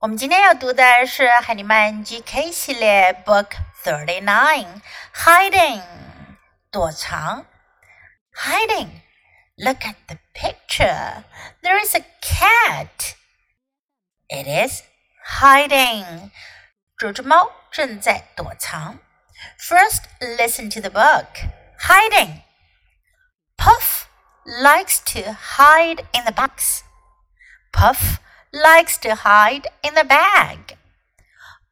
我们今天要读的是海尼曼 GK 系列 Book Thirty Nine Hiding 躲藏 Hiding Look at the picture. There is a cat. It is hiding. 这只猫正在躲藏。First, listen to the book. Hiding. Puff likes to hide in the box. Puff likes to hide in the bag.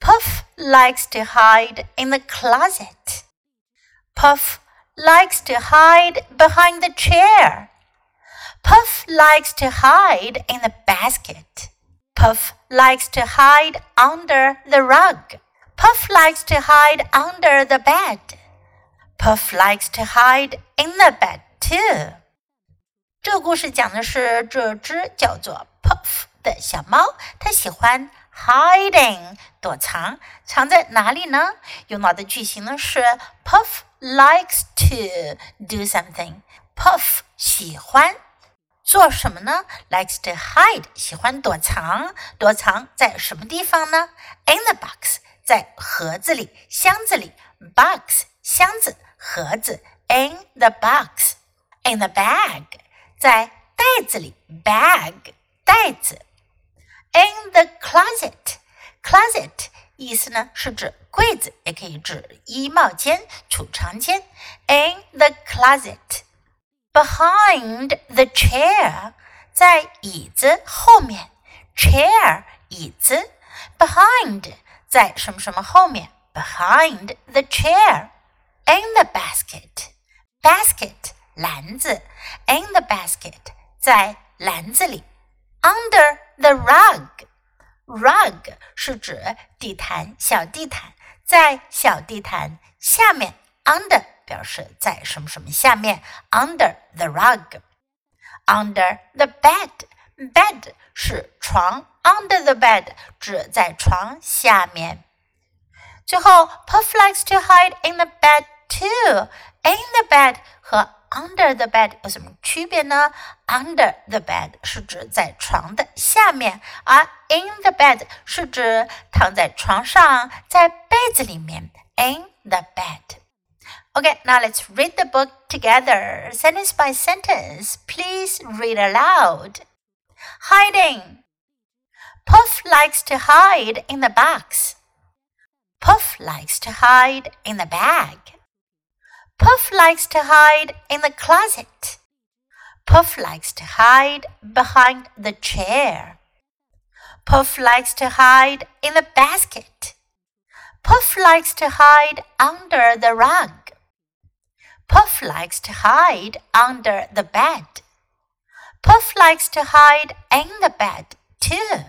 Puff likes to hide in the closet. Puff likes to hide behind the chair. Puff likes to hide in the basket. Puff likes to hide under the rug. Puff likes to hide under the bed. Puff likes to hide in the bed too. 这个故事讲的是这只叫做 Puff 的小猫，它喜欢 hiding 躲藏，藏在哪里呢？用到的句型呢是 Puff likes to do something。Puff 喜欢做什么呢？likes to hide 喜欢躲藏，躲藏在什么地方呢？In the box 在盒子里、箱子里，box 箱子、盒子，in the box。In the bag 在袋子里，bag 袋子。In the closet, closet 意思呢是指柜子，也可以指衣帽间、储藏间。In the closet, behind the chair 在椅子后面，chair 椅子，behind 在什么什么后面，behind the chair。In the basket, basket 篮子，in the basket 在篮子里。Under the rug, rug 是指地毯、小地毯，在小地毯下面。Under 表示在什么什么下面。Under the rug, under the bed, bed 是床。Under the bed 指在床下面。最后，Puff likes to hide in the bed too. In the bed 和 under the bed 有什么区别呢？Under the bed 是指在床的下面，而 in the bed 是指躺在床上，在被子里面。In the bed. Okay, now let's read the book together, sentence by sentence. Please read aloud. Hiding. Puff likes to hide in the box. Puff likes to hide in the bag. Puff likes to hide in the closet. Puff likes to hide behind the chair. Puff likes to hide in the basket. Puff likes to hide under the rug. Puff likes to hide under the bed. Puff likes to hide in the bed too.